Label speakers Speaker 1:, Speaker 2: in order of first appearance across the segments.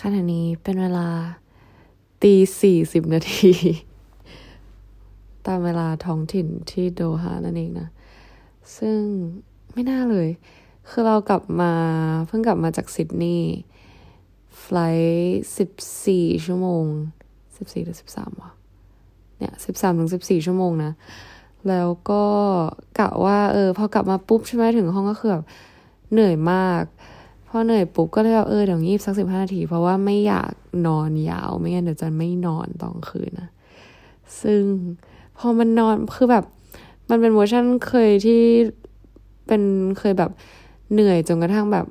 Speaker 1: ขณะนี้เป็นเวลาตีสี่สิบนาที ตามเวลาท้องถิ่นที่โดฮานั่นเองนะ ซึ่งไม่น่าเลย คือเรากลับมาเพิ่งกลับมาจากซิดนีย์ไฟล์สิบสี่ชั่วโมงสิบสี่หรือสิบสามวะเนี่ยสิบสามถึงสิบสี่ชั่วโมงนะ แล้วก็กะว่า เออ พอกลับมาปุ๊บใช่ไหมถึงห้องก็คือแบบเหนื่อยมาก อเหนื่อยปุ๊บก็เลยเออเดี๋ยวงีบสักสิบห้านาที เพราะว่าไม่อยากนอนยาว ไม่งั้นเดี๋ยวจะไม่นอนตอนคืนนะซึ่งพอมันนอนคือแบบ มันเป็นเวอร์ชันเคยที่เป็นเคยแบบเหนื่อยจนกระทั่งแบบ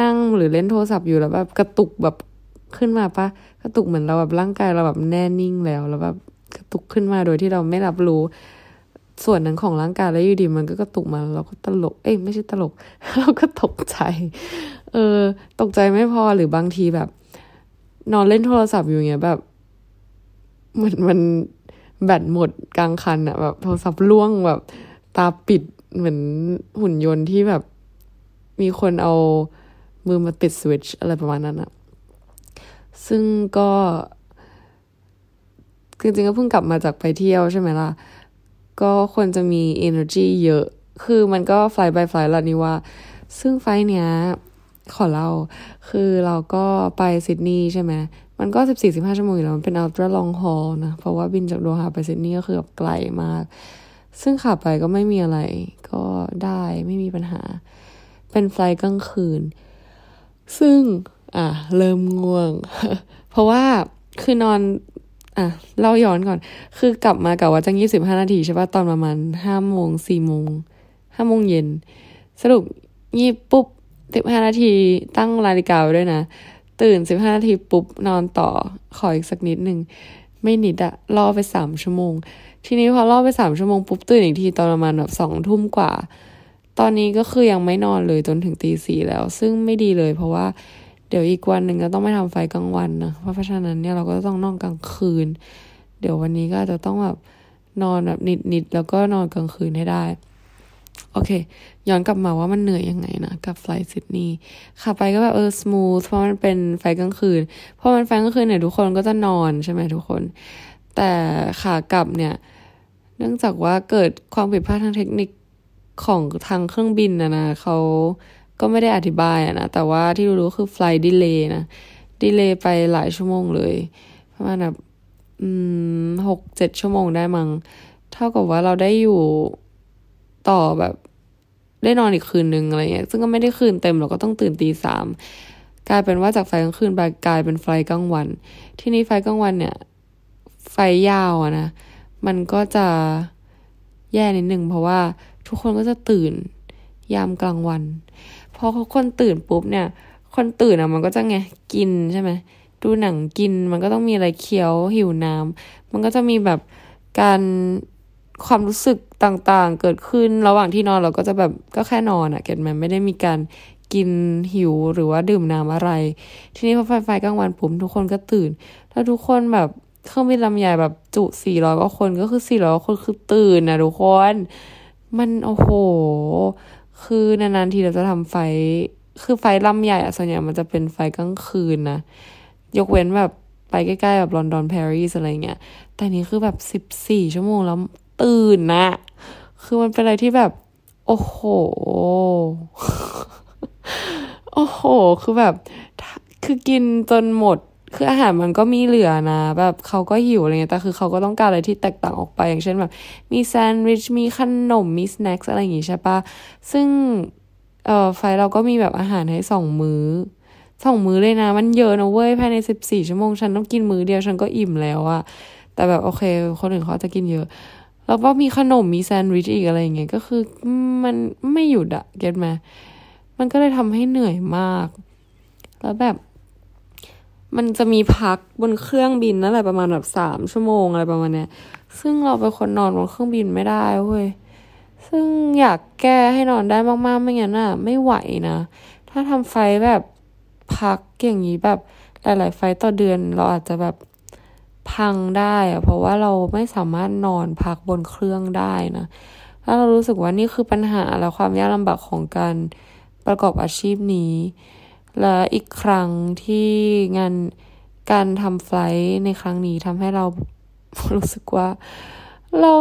Speaker 1: นั่งหรือเล่นโทรศัพท์อยู่แล้วแบบกระตุกแบบขึ้นมาปะกระตุกเหมือนเราแบบร่างกายเราแบบแน่นิ่งแล้วแล้วแบบกระตุกขึ้นมาโดยที่เราไม่รับรู้ ส่วนหนั้นของร่างกายแล้วอยู่ดีมันก็กระตุกมาเราก็ตลก เอ้ยไม่ใช่ตลก เราก็ตกใจ เออ ตกใจไม่พอหรือบางทีแบบ นอนเล่นโทรศัพท์อยู่เงี้ยแบบเหมือนมันแบตหมดกลางคันอะแบบโทรศัพท์ล่วงแบบ ตาปิดเหมือนหุ่นยนต์ที่แบบ มีคนเอามือมาปิดสวิตช์อะไรประมาณนั้นอะซึ่งก็จริงๆก็เพิ่งกลับมาจากไปเที่ยวใช่ไหมล่ะ ก็ควรจะมี energy เยอะ คือมันก็ fly by fly ละนี่ว่า ซึ่งไฟเนี้ย ขอเล่า คือเราก็ไปซิดนีย์ใช่ไหม มันก็สิบสี่สิบห้าชั่วโมงอยู่แล้ว มันเป็น ultra long haul นะ เพราะว่าบินจากโดฮาไปซิดนีย์ก็คือแบบไกลมาก ซึ่งขับไปก็ไม่มีอะไร ก็ได้ไม่มีปัญหา เป็นไฟกลางคืน ซึ่ง อะ เริ่มง่วง เพราะว่าคือนอน อะเล่าย้อนก่อน คือกลับมากับว่าจังยี่สิบห้านาทีใช่ป่ะตอนประมาณห้าโมงสี่โมงห้าโมงเย็น สรุปยี่ปุ๊บสิบห้านาทีตั้งนาฬิกาไว้ด้วยนะ ตื่นสิบห้านาทีปุ๊บนอนต่อขออีกสักนิดหนึ่งไม่นิดอะรอไปสามชั่วโมง ทีนี้พอรอไปสามชั่วโมงปุ๊บตื่นอีกทีตอนประมาณแบบสองทุ่มกว่า ตอนนี้ก็คือยังไม่นอนเลยจนถึงตีสี่แล้ว ซึ่งไม่ดีเลยเพราะว่า เดี๋ยวอีกวันหนึ่งก็ต้องไปทำไฟกลางวันนะเพราะฉะนั้นเนี่ยเราก็ต้องนอนกลางคืน เดี๋ยววันนี้ก็จะต้องแบบนอนแบบนิดๆแล้วก็นอนกลางคืนให้ได้ โอเค ย้อนกลับมาว่ามันเหนื่อยยังไงนะ กับ flight Sydney ขาไปก็แบบเออ smooth เพราะมันเป็น flight กลางคืนเพราะมัน flight กลางคืนเนี่ยทุกคนก็จะนอนใช่ไหมทุกคน แต่ขากลับเนี่ย เนื่องจากว่าเกิดความผิดพลาดทางเทคนิคของทางเครื่องบินนะนะเขา ก็ไม่ได้อธิบายอะนะ แต่ว่าที่รู้ๆคือ flight delay นะ delay ไปหลายชั่วโมงเลย ประมาณแบบอืมหกเจ็ดชั่วโมงได้มั้ง เท่ากับว่าเราได้อยู่ต่อแบบ ได้นอนอีกคืนนึงอะไรเงี้ย ซึ่งก็ไม่ได้คืนเต็มเราก็ต้องตื่นตีสามกลายเป็นว่าจากไฟกลางคืนไปกลายเป็นไฟกลางวัน ที่นี่ไฟกลางวันเนี่ย ไฟยาวอะนะ มันก็จะแย่นิดหนึ่งเพราะว่าทุกคนก็จะตื่นยามกลางวัน พอคนตื่นปุ๊บเนี่ย คนตื่นอะมันก็จะไงกินใช่ไหมดูหนังกินมันก็ต้องมีอะไรเคี้ยวหิวน้ำมันก็จะมีแบบการความรู้สึกต่างๆ เกิดขึ้นระหว่างที่นอนเราก็จะแบบก็แค่นอนอะเก็ตมันไม่ได้มีการกินหิวหรือว่าดื่มน้ำอะไร ทีนี้พอไฟไฟกลางวันปุ๊บทุกคนก็ตื่น แล้วทุกคนแบบเครื่องบินลำใหญ่แบบจุสี่ร้อยกว่าคนก็คือสี่ร้อยคนคือตื่นนะทุกคน มันโอ้โห คือนานๆทีเราจะทำไฟ คือไฟลำใหญ่อะส่วนใหญ่มันจะเป็นไฟกลางคืนนะ ยกเว้นแบบไปใกล้ๆแบบลอนดอนปารีสอะไรเงี้ย แต่นี้คือแบบสิบสี่ชั่วโมงแล้วตื่นนะคือมันเป็นอะไรที่แบบ โอ้โห โอ้โห คือแบบ คือกินจนหมด คืออาหารมันก็มีเหลือนะ แบบเขาก็หิวอะไรเงี้ยแต่คือเขาก็ต้องการอะไรที่แตกต่างออกไป อย่างเช่นแบบ มีแซนด์วิช มีขนม มีสแน็คอะไรอย่างงี้ใช่ปะซึ่งเอ่อไฟเราก็มีแบบอาหารให้สองมือ้อสองมื้อเลยนะ มันเยอะนะเว้ยภายในสิบสี่ชั่วโมงฉันต้องกินมื้อเดียวฉันก็อิ่มแล้วอะแต่แบบโอเค คนอื่นเขาจะกินเยอะ แล้วก็มีขนมมีแซนด์วิชอีกอะไรอย่างเงี้ยก็คือมันไม่หยุดอะเก็ตไหมมันก็เลยทำให้เหนื่อยมาก แล้วแบบ มันจะมีพักบนเครื่องบินนั่นแหละประมาณแบบสามชั่วโมงอะไรประมาณเนี้ย ซึ่งเราเป็นคนนอนบนเครื่องบินไม่ได้เว้ย ซึ่งอยากแก้ให้นอนได้มากๆไม่งั้นอะ ไม่ไหวนะ ถ้าทำไฟแบบพักอย่างนี้แบบหลายๆไฟต่อเดือนเราอาจจะแบบพังได้อะเพราะว่าเราไม่สามารถนอนพักบนเครื่องได้นะแล้วเรารู้สึกว่านี่คือปัญหาและความยากลำบากของการประกอบอาชีพนี้ และอีกครั้งที่งานการทำไฟล์ในครั้งนี้ทำให้เรารู้สึกว่า เรา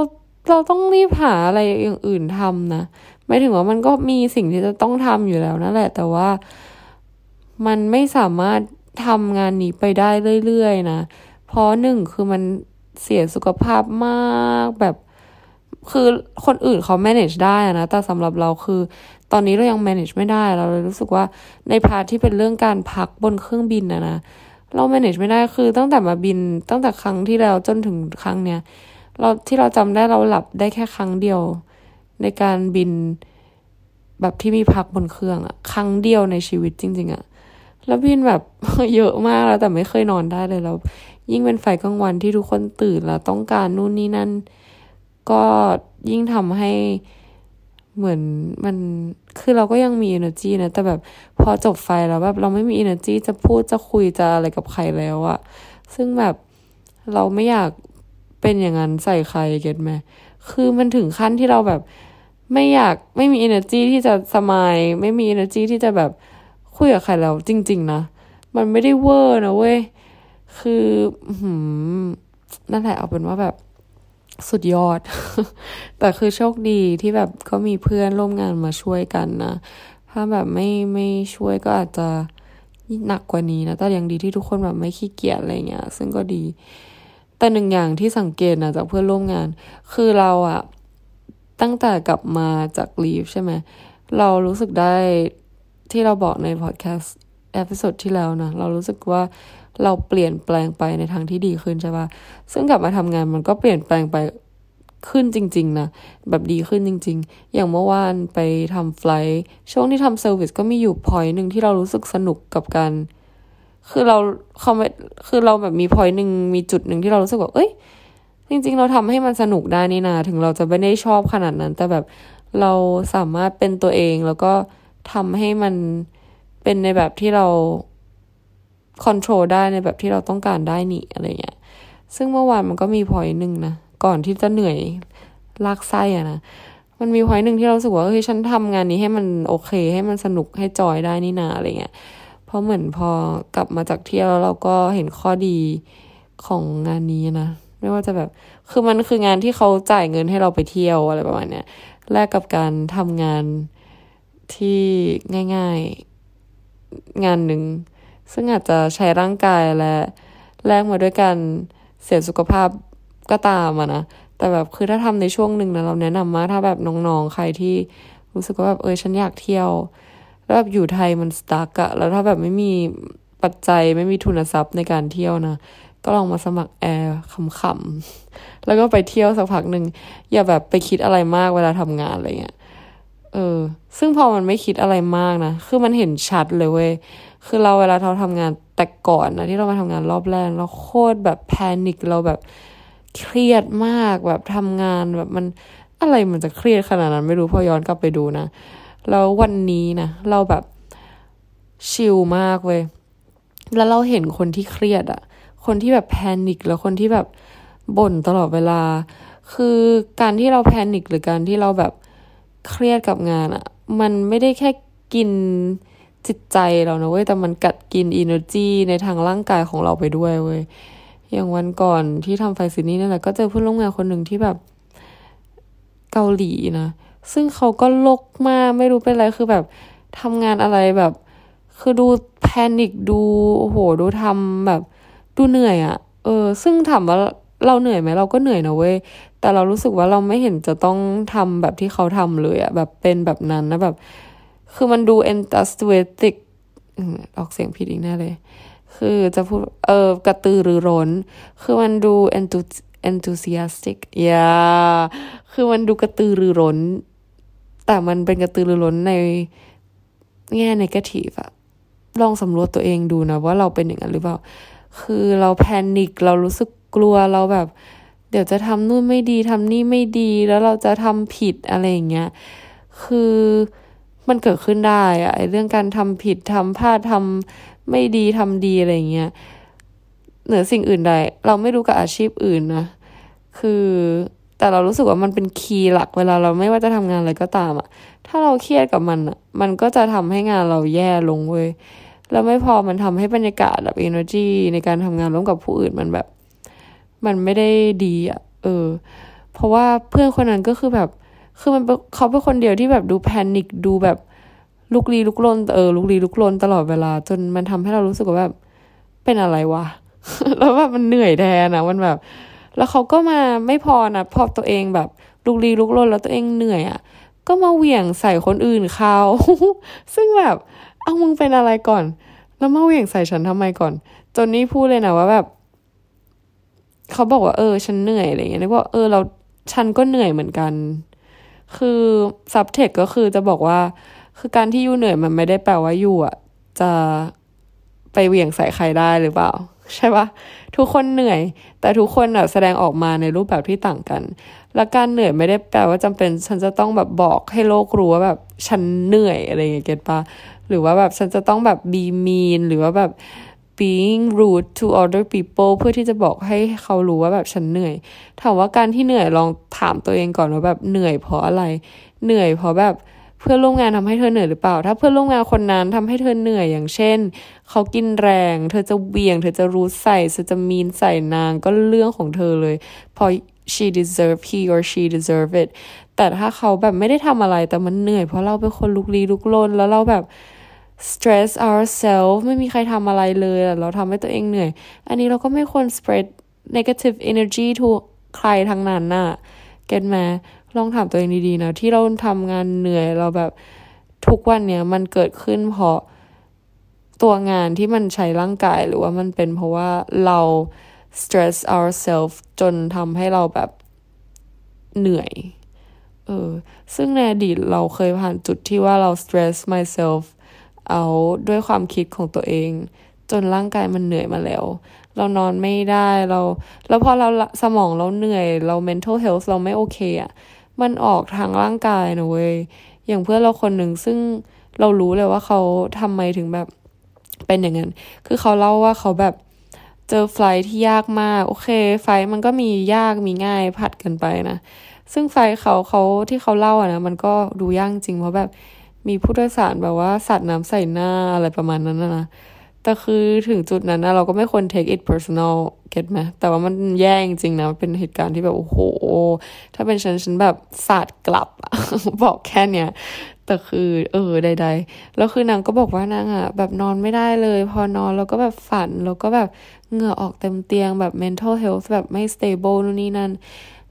Speaker 1: เราต้องรีบหาอะไรอย่างอื่นทำนะไม่ถึงว่ามันก็มีสิ่งที่จะต้องทำอยู่แล้วนั่นแหละ แต่ว่ามันไม่สามารถทำงานนี้ไปได้เรื่อยๆนะเพราะหนึ่งคือมันเสียสุขภาพมากแบบ คือคนอื่นเขา manage ได้นะแต่สำหรับเราคือ ตอนนี้เรายัง manage ไม่ได้ เราเลยรู้สึกว่าใน part ที่เป็นเรื่องการพักบนเครื่องบินนะนะ เรา manage ไม่ได้คือตั้งแต่มาบินตั้งแต่ครั้งที่แล้วจนถึงครั้งเนี้ยเราที่เราจำได้เราหลับได้แค่ครั้งเดียว ในการบินแบบที่มีพักบนเครื่องอะครั้งเดียวในชีวิตจริง ๆอะแล้วบินแบบเยอะมากแล้วแต่ไม่เคยนอนได้เลยแล้ว ยิ่งเป็นไฟกลางวันที่ทุกคนตื่นแล้วต้องการนู่นนี่นั่น ก็ยิ่งทำให้ เหมือนมันคือเราก็ยังมี energy นะ แต่แบบพอจบไฟแล้วแบบเราไม่มี energy จะพูดจะคุยจะอะไรกับใครแล้วอะซึ่งแบบเราไม่อยากเป็นอย่างนั้นใส่ใครเก็ตไหมคือมันถึงขั้นที่เราแบบไม่อยากไม่มี energy ที่จะสมายไม่มี energy ที่จะแบบคุยกับใครแล้วจริง ๆ นะ มันไม่ได้เวอร์นะเว้ย คือหืมนั่นแหละเอาเป็นว่าแบบ สุดยอด แต่คือโชคดีที่แบบก็มีเพื่อนร่วมงานมาช่วยกันนะ ถ้าแบบไม่ไม่ช่วยก็อาจจะหนักกว่านี้นะ แต่ยังดีที่ทุกคนแบบไม่ขี้เกียจอะไรเงี้ย ซึ่งก็ดี แต่หนึ่งอย่างที่สังเกตนะจากเพื่อนร่วมงาน คือเราอะตั้งแต่กลับมาจาก leave ใช่ไหม เรารู้สึกได้ที่เราบอกในพอดแคสต์ episode ที่แล้วนะ เรารู้สึกว่า เราเปลี่ยนแปลงไปในทางที่ดีขึ้นใช่ปะซึ่งกลับมาทำงานมันก็เปลี่ยนแปลงไปขึ้นจริง ๆ นะ แบบดีขึ้นจริง ๆ อย่างเมื่อวานไปทำไฟล์ช่วงที่ทำเซอร์วิสก็มีอยู่พอยหนึ่งที่เรารู้สึกสนุกกับการคือเราเขาไม่คือเราแบบมีพอยหนึ่งมีจุดหนึ่งที่เรารู้สึกแบบเอ้ย จริง ๆ เราทำให้มันสนุกได้นี่นาถึงเราจะไม่ได้ชอบขนาดนั้น แต่แบบเราสามารถเป็นตัวเองแล้วก็ทำให้มันเป็นในแบบที่เรา คอนโทรลได้ในแบบที่เราต้องการได้นี่อะไรเงี้ย ซึ่งเมื่อวานมันก็มีพอยหนึ่งนะ ก่อนที่จะเหนื่อยลากไส้อะนะ มันมีพอยหนึ่งที่เราสึกว่าเฮ้ยฉันทำงานนี้ให้มันโอเค ให้มันสนุกให้จอยได้นี่นาอะไรเงี้ย เพราะเหมือนพอกลับมาจากเที่ยวแล้วเราก็เห็นข้อดีของงานนี้นะ ไม่ว่าจะแบบ คือมันคืองานที่เขาจ่ายเงินให้เราไปเที่ยวอะไรประมาณเนี้ย แลกกับการทำงานที่ง่าย ๆ งานหนึ่ง ซึ่งอาจจะใช้ร่างกายและแลกมาด้วยการเสียสุขภาพก็ตามอะนะ แต่แบบคือถ้าทำในช่วงหนึ่งนะเราแนะนำมากถ้าแบบน้องๆ ใครที่รู้สึกว่าแบบเออฉันอยากเที่ยวแล้วแบบอยู่ไทยมันสตั๊กอะแล้วถ้าแบบไม่มีปัจจัยไม่มีทุนทรัพย์ในการเที่ยวนะ ก็ลองมาสมัครแอร์ขำๆแล้วก็ไปเที่ยวสักพักหนึ่งอย่าแบบไปคิดอะไรมากเวลาทำงานอะไรเงี้ยเออ ซึ่งพอมันไม่คิดอะไรมากนะ คือมันเห็นชัดเลยเว้ย คือเราเวลาเราทำงานแต่ก่อนนะที่เรามาทำงานรอบแรกเราโคตรแบบแพนิคเราแบบเครียดมากแบบทำงานแบบมันอะไรมันจะเครียดขนาดนั้นไม่รู้พอย้อนกลับไปดูนะแล้ววันนี้นะเราแบบชิลมากเว้ยแล้วเราเห็นคนที่เครียดอะคนที่แบบแพนิคแล้วคนที่แบบบ่นตลอดเวลา คือการที่เราแพนิคหรือการที่เราแบบเครียดกับงานอะมันไม่ได้แค่กิน จิตใจเรานะเว้ยแต่มันกัดกิน energy ในทางร่างกายของเราไปด้วยเว้ยอย่างวันก่อนที่ทำ flight Sydney นั่นแหละก็เจอเพื่อนร่วมงานคนหนึ่งที่แบบเกาหลีนะซึ่งเขาก็ลนมากไม่รู้เป็นอะไรคือแบบทำงานอะไรแบบ คือดู panic ดูโอ้โหดูทำแบบดูเหนื่อยอะเออ ซึ่งถามว่าเราเหนื่อยไหมเราก็เหนื่อยนะเว้ยแต่เรารู้สึกว่าเราไม่เห็นจะต้องทำแบบที่เขาทำเลยอะแบบเป็นแบบนั้นนะแบบ คือมันดู enthusiastic ออกเสียงผิดอีกแน่เลย คือจะพูด เออกระตือรือร้น คือมันดู enthusiastic อย่าคือมันดูกระตือรือร้น แต่มันเป็นกระตือรือร้นในแง่ negative อะลองสำรวจตัวเองดูนะ ว่าเราเป็นอย่างนั้นหรือเปล่า คือเราแพนิคเรารู้สึกกลัวเราแบบ เดี๋ยวจะทำนู่นไม่ดีทำนี่ไม่ดี แล้วเราจะทำผิดอะไรอย่างเงี้ย คือ มันเกิดขึ้นได้อะไอเรื่องการทำผิดทำพลาดทำไม่ดีทำดีอะไรเงี้ยเหนือสิ่งอื่นใดเราไม่รู้กับอาชีพอื่นนะคือแต่เรารู้สึกว่ามันเป็นคีย์หลักเวลาเราไม่ว่าจะทำงานอะไรก็ตามอะถ้าเราเครียดกับมันอะมันก็จะทำให้งานเราแย่ลงเว้ยแล้วไม่พอมันทำให้บรรยากาศแบบ energy ในการทำงานร่วมกับผู้อื่นมันแบบ มันไม่ได้ดีอะเออ เพราะว่าเพื่อนคนนั้นก็คือแบบ คือมันเขาเป็นคนเดียวที่แบบดูแพนิคดูแบบลุกลี้ลุกลนเออลุกลี้ลุกลนตลอดเวลา จนมันทำให้เรารู้สึกว่าแบบเป็นอะไรวะ แล้วแบบมันเหนื่อยแทนนะมันแบบ แล้วเขาก็มาไม่พอนะพอตัวเองแบบลุกลี้ลุกลนแล้วตัวเองเหนื่อยอะ่ะก็มาเหวี่ยงใส่คนอื่นเขาซึ่งแบบเอามึงเป็นอะไรก่อน แล้วมาเหวี่ยงใส่ฉันทำไมก่อน จนนี่พูดเลยนะว่าแบบเขาบอกว่าเออ ฉันเหนื่อยอะไรเงี้ยนึกว่าเออเราฉันก็เหนื่อยเหมือนกัน คือซับเทคก็คือจะบอกว่า คือการที่ยูเหนื่อยมันไม่ได้แปลว่ายูอะจะไปเหวี่ยงใส่ใครได้หรือเปล่า ใช่ปะทุกคนเหนื่อย แต่ทุกคนอะแสดงออกมาในรูปแบบที่ต่างกัน และการเหนื่อยไม่ได้แปลว่าจำเป็น ฉันจะต้องแบบบอกให้โลกรู้ว่าแบบฉันเหนื่อยอะไรอย่างเงี้ยเก็ตปะหรือว่าแบบฉันจะต้องแบบ be mean หรือว่าแบบ being rude to other people เพื่อที่จะบอกให้เขารู้ว่าแบบฉันเหนื่อย ถามว่าการที่เหนื่อยลองถามตัวเองก่อนว่าแบบเหนื่อยเพราะอะไร เหนื่อยเพราะแบบเพื่อนร่วมงานทำให้เธอเหนื่อยหรือเปล่า ถ้าเพื่อนร่วมงานคนนั้นทำให้เธอเหนื่อยอย่างเช่น เขากินแรง เธอจะเบี่ยง เธอจะรู้ใส่เธอจะมีนใส่นางก็เรื่องของเธอเลย พอ she deserve he or she deserve it แต่ถ้าเขาแบบไม่ได้ทำอะไรแต่มันเหนื่อย เพราะเราเป็นคนลุกลี้ลุกลนแล้วเราแบบ stress ourselves ไม่มีใครทำอะไรเลย เราทำให้ตัวเองเหนื่อย อันนี้เราก็ไม่ควร spread negative energy to ใครทั้งนั้นน่ะ เก็ตไหมลองถามตัวเองดีๆนะที่เราทำงานเหนื่อยเราแบบทุกวันเนี้ยมันเกิดขึ้นเพราะตัวงานที่มันใช้ร่างกายหรือว่ามันเป็นเพราะว่าเรา stress ourselves จนทำให้เราแบบเหนื่อย เออ ซึ่งในอดีตเราเคยผ่านจุดที่ว่าเรา stress myself เอาด้วยความคิดของตัวเอง จนร่างกายมันเหนื่อยมาแล้ว เรานอนไม่ได้เรา แล้วพอเราสมองเราเหนื่อย เรา mental health เราไม่โอเคอะ่ะมันออกทางร่างกายนะเว้ยอย่างเพื่อนเราคนหนึ่งซึ่งเรารู้เลยว่าเขาทำไมถึงแบบเป็นอย่างนั้น คือเขาเล่าว่าเขาแบบเจอไฟที่ยากมาก โอเค ไฟมันก็มียากมีง่ายผัดกันไปนะ ซึ่งไฟเขาเขาที่เขาเล่าอะนะ มันก็ดูยากจริงเพราะแบบ มีผู้โดยสารแบบว่าสัตว์น้ำใส่หน้าอะไรประมาณนั้นนะแต่คือถึงจุดนั้นนะเราก็ไม่ควร take it personal เก็ตไหมแต่ว่ามันแย่จริงนะเป็นเหตุการณ์ที่แบบ โอ้โห ถ้าเป็นฉัน ฉันแบบสาดกลับ บอกแค่เนี้ย แต่คือ เออ ใดๆ แล้วคือนางก็บอกว่านางอะ แบบนอนไม่ได้เลย พอนอนแล้วก็แบบฝัน แล้วก็แบบเหงื่อออกเต็มเตียงแบบ mental health แบบไม่ stable นู่นนี่นั่น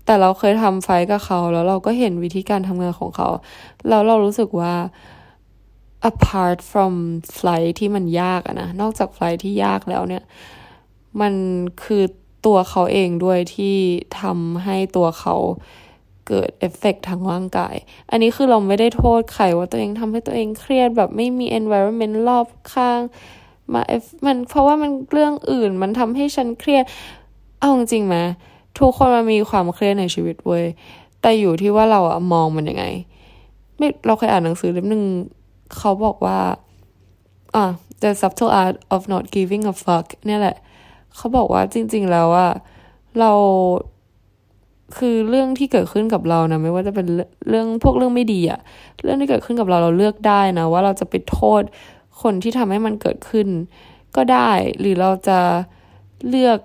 Speaker 1: แต่เราเคยทำไฟกับเขา แล้วเราก็เห็นวิธีการทำงานของเขา แล้วเรารู้สึกว่า apart from flight ที่มันยากอะนะ นอกจากไฟที่ยากแล้วเนี่ย มันคือตัวเขาเองด้วยที่ทำให้ตัวเขาเกิดเอฟเฟกทางร่างกาย อันนี้คือเราไม่ได้โทษใครว่าตัวเองทำให้ตัวเองเครียดแบบไม่มี environment รอบข้างมาเอฟมันเพราะว่ามันเรื่องอื่นมันทำให้ฉันเครียด เอาจริงไหม ทุกคนมันมีความเครียดในชีวิตเว้ยแต่อยู่ที่ว่าเราอะมองมันยังไง ไม่เราเคยอ่านหนังสือเล่มหนึ่งเขาบอกว่าอะ the subtle art of not giving a fuck เนี่ยแหละ เขาบอกว่าจริง ๆ แล้วอะเราคือเรื่องที่เกิดขึ้นกับเรานะไม่ว่าจะเป็นเรื่องพวกเรื่องไม่ดีอะเรื่องที่เกิดขึ้นกับเราเราเลือกได้นะ ว่าเราจะไปโทษคนที่ทำให้มันเกิดขึ้น ก็ได้หรือเราจะเลือก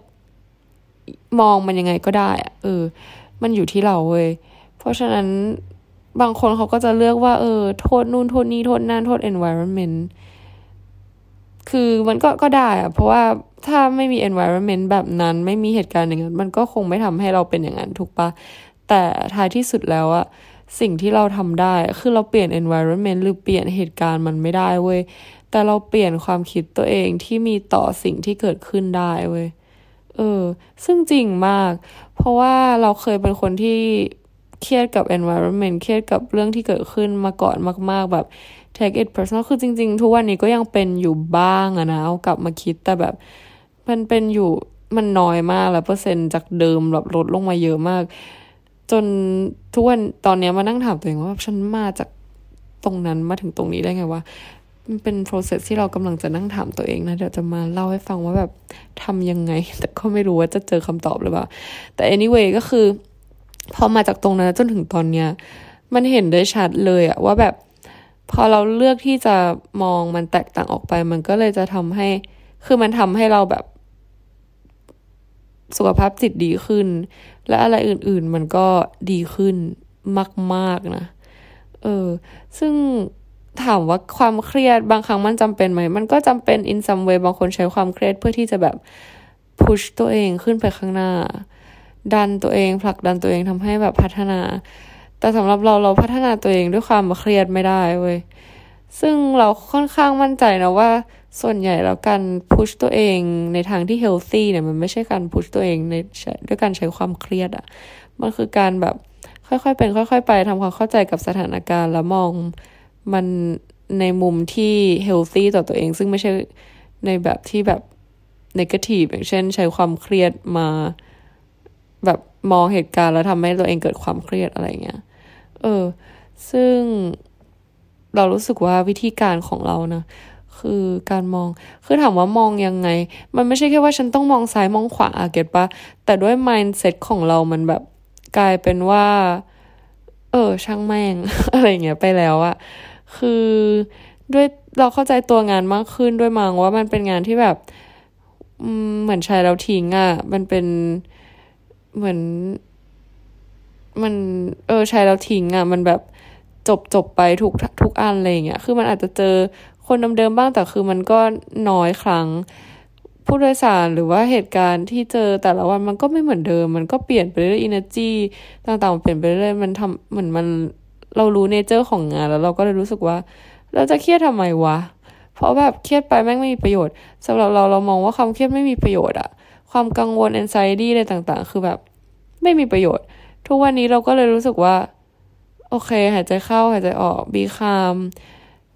Speaker 1: มองมันยังไงก็ได้เออ มันอยู่ที่เราเว้ยเพราะฉะนั้นบางคนเขาก็จะเลือกว่า เออ โทษนู่นโทษนี่โทษนั่นโทษ environment คือมันก็ก็ได้อะเพราะว่าถ้าไม่มี environment แบบนั้น ไม่มีเหตุการณ์อย่างนั้น มันก็คงไม่ทำให้เราเป็นอย่างนั้นถูกปะแต่ท้ายที่สุดแล้วอะสิ่งที่เราทำได้ คือเราเปลี่ยน environment หรือเปลี่ยนเหตุการณ์มันไม่ได้เว้ยแต่เราเปลี่ยนความคิดตัวเองที่มีต่อสิ่งที่เกิดขึ้นได้เว้ย ออ ซึ่งจริงมาก เพราะว่าเราเคยเป็นคนที่เครียดกับ environment เครียดกับเรื่องที่เกิดขึ้นมาก่อนมาก ๆ แบบ take it personal คือจริง ๆ ทุกวันนี้ก็ยังเป็นอยู่บ้างอะนะเอากลับมาคิดแต่แบบ มันเป็นอยู่มันน้อยมากแล้วเปอร์เซ็นต์จากเดิมแบบลดลงมาเยอะมาก จนทุกวันตอนนี้มานั่งถามตัวเองว่าฉันมาจากตรงนั้นมาถึงตรงนี้ได้ไงวะ มันเป็น process ที่เรากำลังจะนั่งถามตัวเองนะ เดี๋ยวจะมาเล่าให้ฟังว่าแบบทำยังไง แต่ก็ไม่รู้ว่าจะเจอคำตอบหรือเปล่า แต่ anyway ก็คือ พอมาจากตรงนั้นจนถึงตอนเนี้ย มันเห็นได้ชัดเลยอะว่าแบบ พอเราเลือกที่จะมองมันแตกต่างออกไป มันก็เลยจะทำให้ คือมันทำให้เราแบบสุขภาพจิตดีขึ้น และอะไรอื่น ๆ มันก็ดีขึ้นมาก ๆ นะ เออ ซึ่ง ถามว่าความเครียดบางครั้งมันจำเป็นไหม มันก็จำเป็น in some way บางคนใช้ความเครียดเพื่อที่จะแบบ push ตัวเองขึ้นไปข้างหน้า ดันตัวเองผลักดันตัวเองทำให้แบบพัฒนา แต่สำหรับเราเราพัฒนาตัวเองด้วยความเครียดไม่ได้เว้ย ซึ่งเราค่อนข้างมั่นใจนะว่าส่วนใหญ่แล้วการพุชตัวเองในทางที่เฮลตี้เนี่ยมันไม่ใช่การพุชตัวเองในด้วยการใช้ความเครียดอะ่ะ มันคือการแบบค่อยๆเป็น ค่อย ๆ ไปทำความเข้าใจกับสถานการณ์แล้วมอง มันในมุมที่เฮลตี้ต่อตัวเอง ซึ่งไม่ใช่ในแบบที่แบบนกาทีฟอย่างเช่น ใช้ความเครียดมา แบบมองเหตุการณ์แล้วทำให้ตัวเองเกิดความเครียดอะไรเงี้ย เออ ซึ่งเรารู้สึกว่าวิธีการของเรานะคือการมอง คือถามว่ามองยังไง มันไม่ใช่แค่ว่าฉันต้องมองซ้ายมองขวาเก็ตปะ แต่ด้วย mindset ของเรามันแบบกลายเป็นว่า เออ ช่างแม่ง อะไรเงี้ยไปแล้วอะ คือด้วยเราเข้าใจตัวงานมากขึ้นด้วยมั้งว่ามันเป็นงานที่แบบเหมือนใช้แล้วทิ้งอะ่ะ มันเป็นเหมือน มัน เออใช้แล้วทิ้งอะ่ะ มันแบบจบจบไปทุกทุกอันอะไรเงี้ย คือมันอาจจะเจอคนเดิมๆบ้างแต่คือมันก็น้อยครั้ง ผู้โดยสารหรือว่าเหตุการณ์ที่เจอแต่ละวันมันก็ไม่เหมือนเดิม มันก็เปลี่ยนไปเรื่อยอินเนอร์จีต่างๆเปลี่ยนไปเรื่อยมันทำเหมือนมัน เรารู้ nature ของงานแล้วเราก็เลยรู้สึกว่า เราจะเครียดทำไมวะ เพราะแบบเครียดไปแม่งไม่มีประโยชน์สำหรับเราเรามองว่าความเครียดไม่มีประโยชน์อะความกังวล anxiety อะไรต่างๆ คือแบบ ไม่มีประโยชน์ ทุกวันนี้เราก็เลยรู้สึกว่า โอเค หายใจเข้าหายใจออก be calm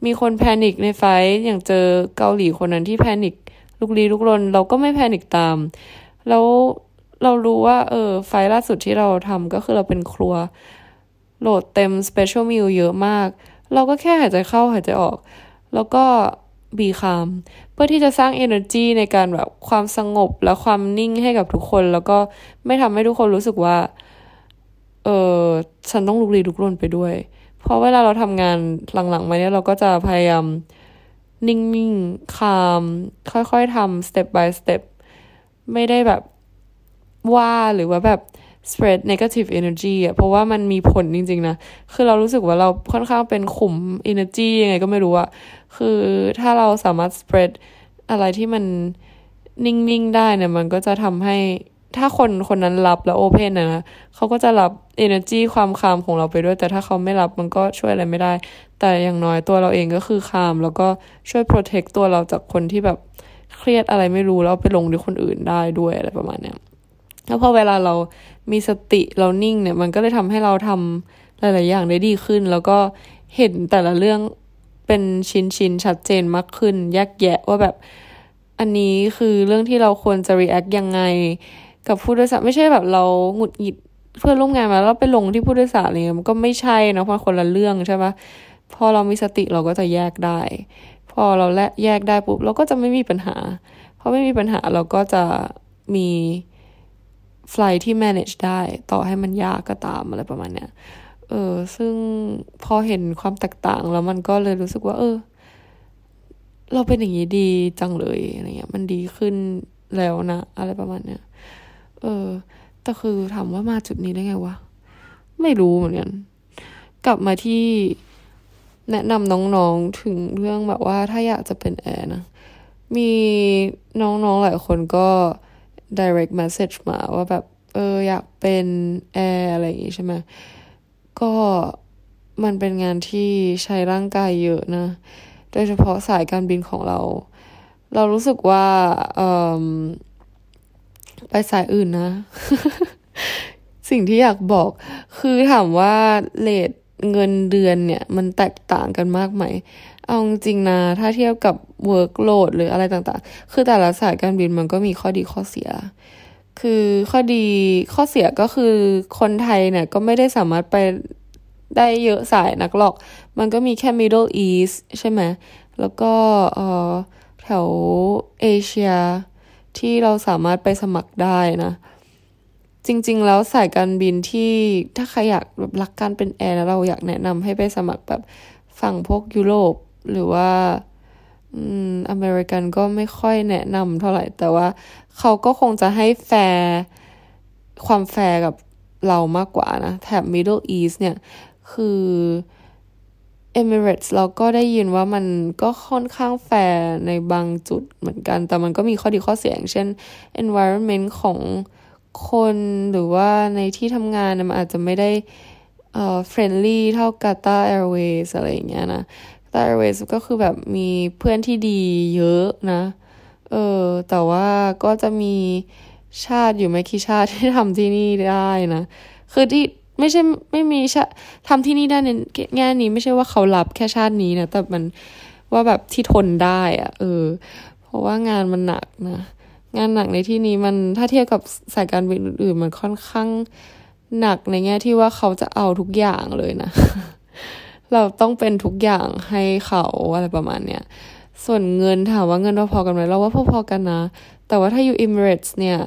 Speaker 1: มีคน panic ใน flight อย่างเจอเกาหลีคนนั้นที่ panic ลุกลี้ลุกลน เราก็ไม่ panic ตาม แล้วเรารู้ว่า เออ ไฟล่าสุดที่เราทำก็คือเราเป็นครัว load เต็ม special meal เยอะมาก เราก็แค่หายใจเข้าหายใจออก แล้วก็ be calm เพื่อที่จะสร้าง energy ในการแบบความสงบและความนิ่งให้กับทุกคน แล้วก็ไม่ทำให้ทุกคนรู้สึกว่า เออฉันต้องลุกลี้ลุกลนไปด้วย เพราะเวลาเราทำงานหลังๆมาเนี้ยเราก็จะพยายามนิ่งๆคาม ค่อยๆทำ step by step ไม่ได้แบบว่าหรือว่าแบบ spread negative energy อะเพราะว่ามันมีผลจริงๆนะ คือเรารู้สึกว่าเราค่อนข้างเป็นขุม energy ยังไงก็ไม่รู้อะคือถ้าเราสามารถ spread อะไรที่มันนิ่งๆได้เนี่ย มันก็จะทำให้ถ้าคนคนนั้นรับแล้วโอเพนนะนะเขาก็จะรับ energy ความคามของเราไปด้วย แต่ถ้าเขาไม่รับมันก็ช่วยอะไรไม่ได้ แต่อย่างน้อยตัวเราเองก็คือคาม แล้วก็ช่วย protect ตัวเราจากคนที่แบบเครียดอะไรไม่รู้แล้วไปลงด้วยคนอื่นได้ด้วยอะไรประมาณเนี้ย แล้วพอเวลาเรามีสติเรานิ่งเนี่ย มันก็เลยทำให้เราทำหลาย ๆ อย่างได้ดีขึ้น แล้วก็เห็นแต่ละเรื่องเป็นชิ้นชิ้นชัดเจนมากขึ้น แยกแยะว่าแบบ อันนี้คือเรื่องที่เราควรจะ react ยังไง กับผู้โดยสารไม่ใช่แบบเราหงุดหงิดเพื่อนร่วมงานมาแล้วไปลงที่ผู้โดยสารอะไรเงี้ยมันก็ไม่ใช่นะเพราะคนละเรื่องใช่ปะพอเรามีสติเราก็จะแยกได้ พอเราแลแยกได้ปุ๊บเราก็จะไม่มีปัญหาพอไม่มีปัญหาเราก็จะมี ไฟล์ที่ manage ได้ ต่อให้มันยากก็ตามอะไรประมาณเนี้ย เออ ซึ่งพอเห็นความแตกต่างแล้วมันก็เลยรู้สึกว่า เออ เราเป็นอย่างนี้ดีจังเลยอะไรเงี้ย มันดีขึ้นแล้วนะ อะไรประมาณเนี้ย เออ แต่คือถามว่ามาจุดนี้ได้ไงวะ ไม่รู้เหมือนกัน กลับมาที่แนะนำน้องๆถึงเรื่องแบบว่าถ้าอยากจะเป็นแอร์นะ มีน้องๆหลายคนก็ direct message มาว่าแบบ เอออยากเป็นแอร์อะไรอย่างงี้ใช่ไหมก็มันเป็นงานที่ใช้ร่างกายเยอะนะ โดยเฉพาะสายการบินของเรา เรารู้สึกว่าไปสายอื่นนะ สิ่งที่อยากบอก คือถามว่าเลทเงินเดือนเนี่ย มันแตกต่างกันมากไหม เอาจริงนะ ถ้าเทียบกับ workload หรืออะไรต่างๆ คือแต่ละสายการบินมันก็มีข้อดีข้อเสีย คือข้อดีข้อเสียก็คือคนไทยเนี่ยก็ไม่ได้สามารถไปได้เยอะสายนักหรอก มันก็มีแค่ Middle East ใช่ไหม แล้วก็เออแถวเอเชียที่เราสามารถไปสมัครได้นะ จริง ๆ แล้วสายการบินที่ถ้าใครอยากแบบรักการเป็นแอร์แล้วเราอยากแนะนำให้ไปสมัครแบบฝั่งพวกยุโรป หรือว่าอืมอเมริกันก็ไม่ค่อยแนะนำเท่าไหร่ แต่ว่าเขาก็คงจะให้แฟร์ความแฟร์กับเรามากกว่านะ แถบ Middle East เนี่ย คือ Emirates เราก็ได้ยินว่ามันก็ค่อนข้างแฟร์ในบางจุดเหมือนกัน แต่มันก็มีข้อดีข้อเสียอย่างเช่น environment ของคนหรือว่าในที่ทำงานมันอาจจะไม่ได้เอ่อ friendly เท่า Qatar Airways อะไรอย่างเงี้ยนะ Qatar Airways ก็คือแบบมีเพื่อนที่ดีเยอะนะ เออ แต่ว่าก็จะมีชาติอยู่ไม่กี่ชาติที่ทำที่นี่ได้นะ คือที่ไม่ใช่ไม่มีชาทำที่นี่ได้ในแง่นี้ไม่ใช่ว่าเขารับแค่ชาตินี้นะ แต่มันว่าแบบที่ทนได้อะเออ เพราะว่างานมันหนักนะ งานหนักในที่นี้มันถ้าเทียบกับสายการบินอื่นๆมันค่อนข้างหนักในแง่ที่ว่าเขาจะเอาทุกอย่างเลยนะ เราต้องเป็นทุกอย่างให้เขาอะไรประมาณเนี้ยส่วนเงินถามว่าเงินพอๆกันไหมเราว่าพอๆกันนะ แต่ว่าถ้าอยู่ Emirates เนี่ย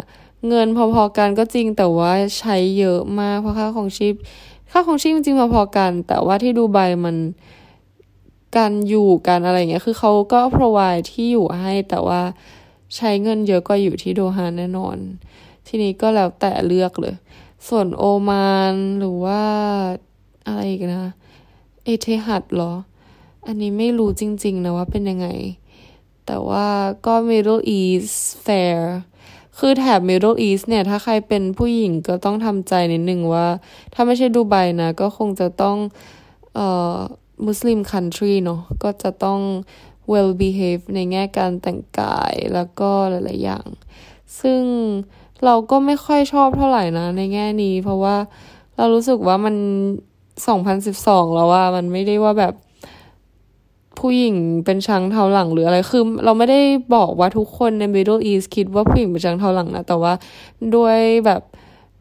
Speaker 1: เงินพอๆกันก็จริงแต่ว่าใช้เยอะมากเพราะค่าของชีพค่าของชีพจริงๆพอๆกัน แต่ว่าที่ดูไบมันการอยู่กันอะไรเงี้ย คือเขาก็ provide ที่อยู่ให้แต่ว่าใช้เงินเยอะกว่าอยู่ที่โดฮาแน่นอน ทีนี้ก็แล้วแต่เลือกเลย ส่วนโอมานหรือว่าอะไรอีกนะ เอเทหัดเหรอ อันนี้ไม่รู้จริงๆนะว่าเป็นยังไง แต่ว่าก็ Middle East Fair คือแถบ Middle East เนี่ย ถ้าใครเป็นผู้หญิงก็ต้องทำใจนิดนึงว่า ถ้าไม่ใช่ดูไบนะ ก็คงจะต้อง เอ่อมุสลิม country เนาะก็จะต้อง well behave ในแง่การแต่งกายแล้วก็หลายๆอย่าง ซึ่งเราก็ไม่ค่อยชอบเท่าไหร่นะในแง่นี้ เพราะว่าเรารู้สึกว่ามัน 2012แล้วว่ามันไม่ได้ว่าแบบผู้หญิงเป็นช้างเท้าหลังหรืออะไร คือเราไม่ได้บอกว่าทุกคนใน Middle East คิดว่าผู้หญิงเป็นช้างเท้าหลังนะ แต่ว่าด้วยแบบ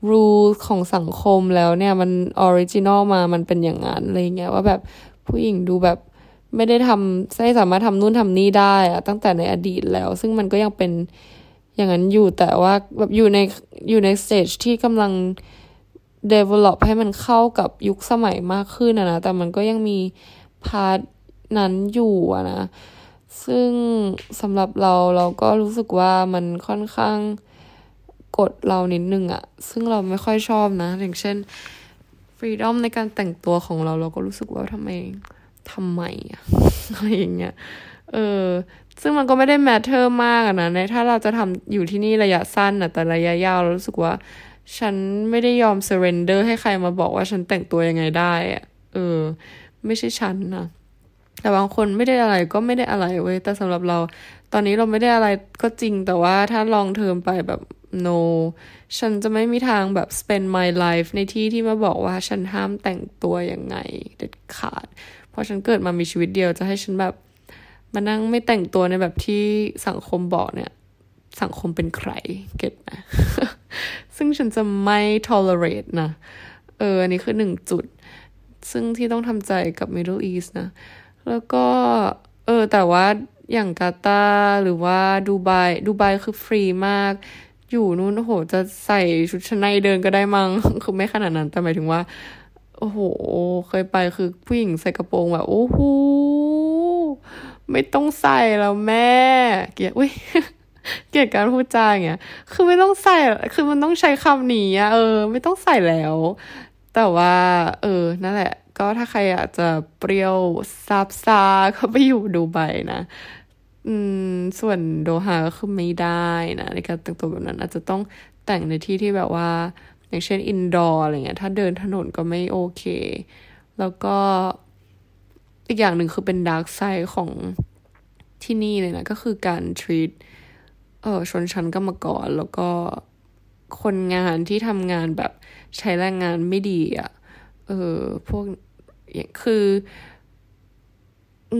Speaker 1: rule ของสังคมแล้วเนี่ย มัน original มา มันเป็นอย่างนั้นอะไรเงี้ยว่าแบบผู้หญิงดูแบบไม่ได้ทำไม่สามารถทำนู่นทำนี่ได้อะตั้งแต่ในอดีตแล้ว ซึ่งมันก็ยังเป็นอย่างนั้นอยู่แต่ว่าแบบอยู่ในอยู่ใน stage ที่กำลัง develop ให้มันเข้ากับยุคสมัยมากขึ้นนะนะแต่มันก็ยังมีพาร์ทนั้นอยู่อะนะ ซึ่งสำหรับเราเราก็รู้สึกว่ามันค่อนข้างกดเรานิดนึงอะซึ่งเราไม่ค่อยชอบนะ อย่างเช่นฟรีดอมในการแต่งตัวของเราเราก็รู้สึกว่าทำไมทำไมอะอะไรอย่างเงี้ยเออ ซึ่งมันก็ไม่ได้ matter มากนะในถ้าเราจะทำอยู่ที่นี่ระยะสั้นอะแต่ระยะยาวเรารู้สึกว่า ฉันไม่ได้ยอม surrender ให้ใครมาบอกว่าฉันแต่งตัวยังไงได้อะเออ ไม่ใช่ฉันนะแต่บางคนไม่ได้อะไรก็ไม่ได้อะไรเว้ยแต่สำหรับเรา ตอนนี้เราไม่ได้อะไรก็จริงแต่ว่าถ้า long term ไปแบบ no ฉันจะไม่มีทางแบบ spend my life ในที่ที่มาบอกว่าฉันห้ามแต่งตัวยังไงเด็ดขาด เพราะฉันเกิดมามีชีวิตเดียวจะให้ฉันแบบมานั่งไม่แต่งตัวในแบบที่สังคมบอกเนี่ย สังคมเป็นใครเก็ตไหมซึ่งฉันจะไม่ tolerate นะ เออ อันนี้คือหนึ่งจุด ซึ่งที่ต้องทำใจกับ Middle East นะ แล้วก็ เออ แต่ว่าอย่างกาตาร์หรือว่าดูไบดูไบคือฟรีมาก อยู่นู้นโอ้โห จะใส่ชุดชั้นในเดินก็ได้มั้งคือไม่ขนาดนั้น แต่หมายถึงว่า โอ้โห เคยไปคือผู้หญิงใส่กระโปรงแบบ โอ้โห ไม่ต้องใส่แล้วแม่ เกียอุ้ย เกลียดการพูดจาอย่างเงี้ย คือไม่ต้องใส่ คือมันต้องใช้คำนี้อะเออ ไม่ต้องใส่แล้ว แต่ว่า เออ นั่นแหละ ก็ถ้าใครอยากจะเปรี้ยวซาบซาก็ไปอยู่ดูไบนะ อืม ส่วนโดฮาก็คือไม่ได้นะในการแต่งตัวแบบนั้น อาจจะต้องแต่งในที่ที่แบบว่า อย่างเช่น indoor อะไรเงี้ย ถ้าเดินถนนก็ไม่โอเค แล้วก็อีกอย่างหนึ่งคือเป็น dark side ของที่นี่เลยนะ ก็คือการ treat เออชนชั้นกรรมกรแล้วก็คนงานที่ทำงานแบบใช้แรงงานไม่ดีอะ่ะ เออพวกคือ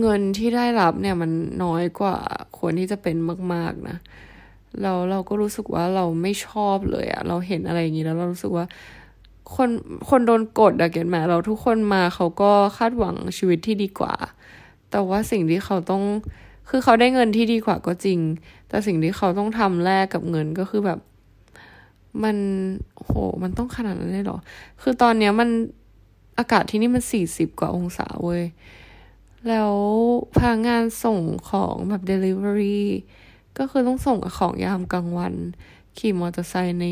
Speaker 1: เงินที่ได้รับเนี่ยมันน้อยกว่าควรที่จะเป็นมาก ๆนะเราเราก็รู้สึกว่าเราไม่ชอบเลยอะเราเห็นอะไรอย่างนี้แล้วเรารู้สึกว่า คนคนโดนกดอะเก็ตไหมเราทุกคนมาเขาก็คาดหวังชีวิตที่ดีกว่า แต่ว่าสิ่งที่เขาต้อง คือเขาได้เงินที่ดีกว่าก็จริง แต่สิ่งที่เขาต้องทำแลกกับเงินก็คือแบบ มันโห มันต้องขนาดนั้นเลยหรอ คือตอนเนี้ยมันอากาศที่นี่มันสี่สิบกว่าองศาเว้ย แล้วพนักงานส่งของแบบ Delivery ก็คือต้องส่งของยามกลางวัน ขี่มอเตอร์ไซค์ใน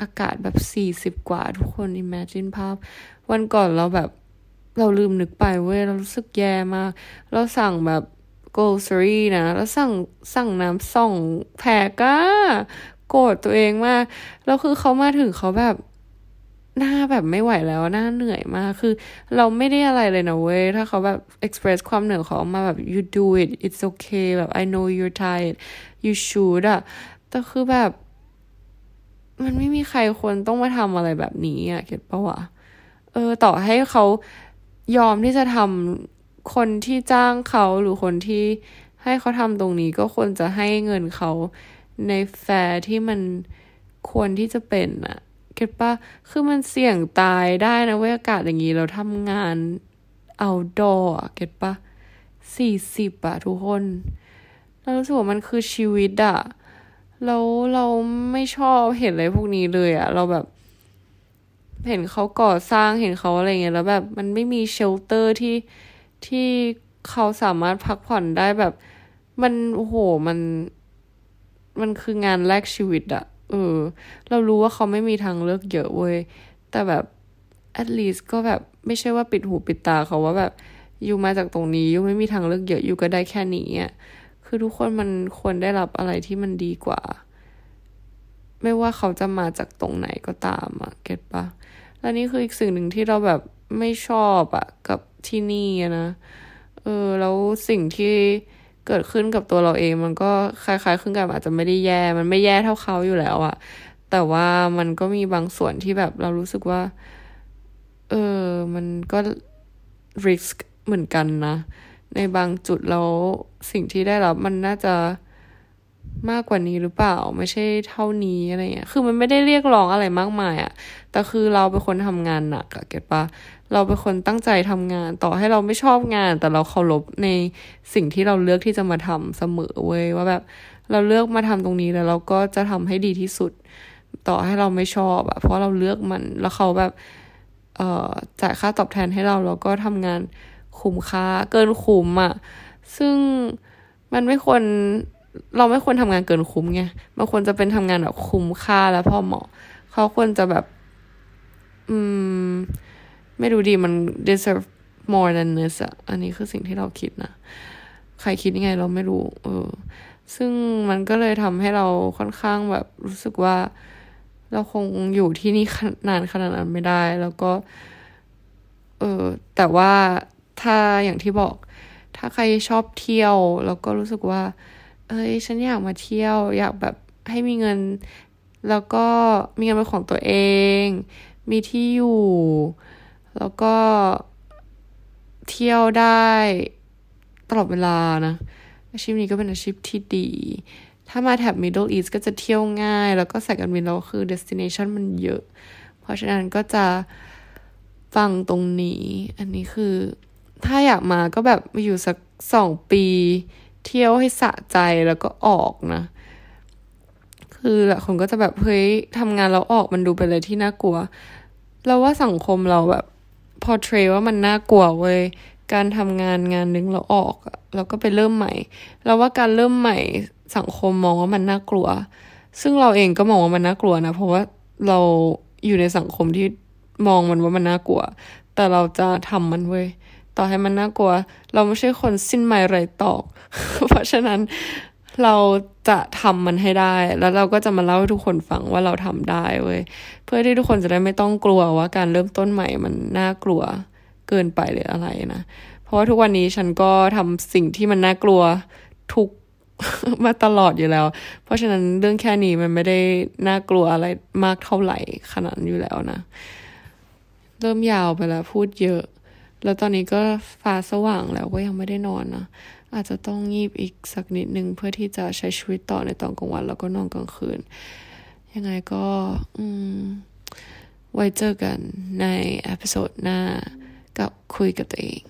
Speaker 1: อากาศแบบสี่สิบกว่าทุกคน imagine ภาพ วันก่อนเราแบบเราลืมนึกไปเว้ย เรารู้สึกแย่มาก เราสั่งแบบ grocery นะ แล้วสั่งสั่งน้ำส่องแพก้าโกรธตัวเองมาก แล้วคือเขามาถึงเขาแบบหน้าแบบไม่ไหวแล้วหน้าเหนื่อยมาก คือเราไม่ได้อะไรเลยนะเว้ย ถ้าเขาแบบ express ความเหนื่อยเขามาแบบ you do it it's okay แบบ I know you're tired you should อะแต่คือแบบ มันไม่มีใครควรต้องมาทำอะไรแบบนี้อะเก็ตปะวะ เออ ต่อให้เขายอมที่จะทำ คนที่จ้างเขาหรือคนที่ให้เขาทำตรงนี้ก็ควรจะให้เงินเขาในแฟร์ที่มันควรที่จะเป็นอะ get ปะคือมันเสี่ยงตายได้นะเว้ยอากาศอย่างนี้เราทำงาน outdoor อะ get ปะสี่สิบอะทุกคนเรารู้สึกว่ามันคือชีวิตอะแล้วเราไม่ชอบเห็นอะไรพวกนี้เลยอะเราแบบ เห็นเขาก่อสร้างเห็นเขาอะไรเงี้ยแล้วแบบมันไม่มี shelter ที่ ที่เขาสามารถพักผ่อนได้แบบ มันโอ้โหมัน มันคืองานแลกชีวิตอะเออ เรารู้ว่าเขาไม่มีทางเลือกเยอะเว้ย แต่แบบ at least ก็แบบไม่ใช่ว่าปิดหูปิดตาเขาว่าแบบอยู่มาจากตรงนี้อยู่ไม่มีทางเลือกเยอะอยู่ก็ได้แค่นี้อะคือทุกคนมันควรได้รับอะไรที่มันดีกว่า ไม่ว่าเขาจะมาจากตรงไหนก็ตามอะเก็ตปะแล้วนี่คืออีกสิ่งหนึ่งที่เราแบบไม่ชอบอะกับ ที่นี่นะเออแล้วสิ่งที่เกิดขึ้นกับตัวเราเองมันก็คล้ายๆขึ้นกับอาจจะไม่ได้แย่ มันไม่แย่เท่าเขาอยู่แล้วอะแต่ว่ามันก็มีบางส่วนที่แบบเรารู้สึกว่า เออมันก็ risk เหมือนกันนะ ในบางจุดแล้วสิ่งที่ได้รับมันน่าจะมากกว่านี้หรือเปล่า ไม่ใช่เท่านี้อะไรเงี้ย คือมันไม่ได้เรียกร้องอะไรมากมายอะแต่คือเราเป็นคนทำงานหนักอะเก็ตปะ เราเป็นคนตั้งใจทำงาน ต่อให้เราไม่ชอบงาน แต่เราเคารพในสิ่งที่เราเลือกที่จะมาทำเสมอเว้ยว่าแบบเราเลือกมาทำตรงนี้แล้วเราก็จะทำให้ดีที่สุด ต่อให้เราไม่ชอบอะเพราะเราเลือกมันแล้วเขาแบบเอ่อจ่ายค่าตอบแทนให้เราแล้วก็ทำงานคุ้มค่าเกินคุ้มอะซึ่งมันไม่ควรเราไม่ควรทำงานเกินคุ้มไงมันควรจะเป็นทำงานแบบคุ้มค่าแล้วพอเหมาะ เขาควรจะแบบ อืม ไม่รู้ดีมัน deserve more than this อะอันนี้คือสิ่งที่เราคิดนะ ใครคิดยังไงเราไม่รู้ เออ ซึ่งมันก็เลยทำให้เราค่อนข้างแบบรู้สึกว่า เราคงอยู่ที่นี่นานขนาดนั้นไม่ได้ แล้วก็ เออ แต่ว่าถ้าอย่างที่บอก ถ้าใครชอบเที่ยว แล้วก็รู้สึกว่า เอ้ย ฉันอยากมาเที่ยว อยากแบบให้มีเงิน แล้วก็มีเงินเป็นของตัวเอง มีที่อยู่ แล้วก็เที่ยวได้ตลอดเวลานะ อาชีพนี้ก็เป็นอาชีพที่ดี ถ้ามาแถบ Middle East ก็จะเที่ยวง่าย แล้วก็สายการบินเราคือ destination มันเยอะ เพราะฉะนั้นก็จะฟังตรงนี้ อันนี้คือถ้าอยากมาก็แบบมาอยู่สักสองปี เที่ยวให้สะใจแล้วก็ออกนะ คือหลายคนก็จะแบบเฮ้ยทำงานเราออกมันดูเป็นอะไรที่น่ากลัว เราว่าสังคมเราแบบ พอเทรว่ามันน่ากลัวเว้ยการทำงานงานนึงเราออกเราก็ไปเริ่มใหม่ เราว่าการเริ่มใหม่สังคมมองว่ามันน่ากลัว ซึ่งเราเองก็มองว่ามันน่ากลัวนะ เพราะว่าเราอยู่ในสังคมที่มองมันว่ามันน่ากลัว แต่เราจะทำมันเว้ยต่อให้มันน่ากลัว เราไม่ใช่คนสิ้นไม้ไรตอก เพราะฉะนั้น เราจะทำมันให้ได้ แล้วเราก็จะมาเล่าให้ทุกคนฟังว่าเราทำได้เว้ยเพื่อที่ทุกคนจะได้ไม่ต้องกลัวว่าการเริ่มต้นใหม่มันน่ากลัวเกินไปหรืออะไรนะ เพราะว่าทุกวันนี้ฉันก็ทำสิ่งที่มันน่ากลัวทุกมาตลอดอยู่แล้ว เพราะฉะนั้นเรื่องแค่นี้มันไม่ได้น่ากลัวอะไรมากเท่าไหร่ขนาดอยู่แล้วนะ เริ่มยาวไปแล้วพูดเยอะ แล้วตอนนี้ก็ฟ้าสว่างแล้วก็ยังไม่ได้นอนนะ อาจจะต้องงีบอีกสักนิดนึงเพื่อที่จะใช้ชีวิตต่อในตอนกลางวัน แล้วก็นอนกลางคืน ยังไงก็อืมไว้เจอกันใน episode หน้ากับคุยกับตัวเอง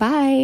Speaker 1: บาย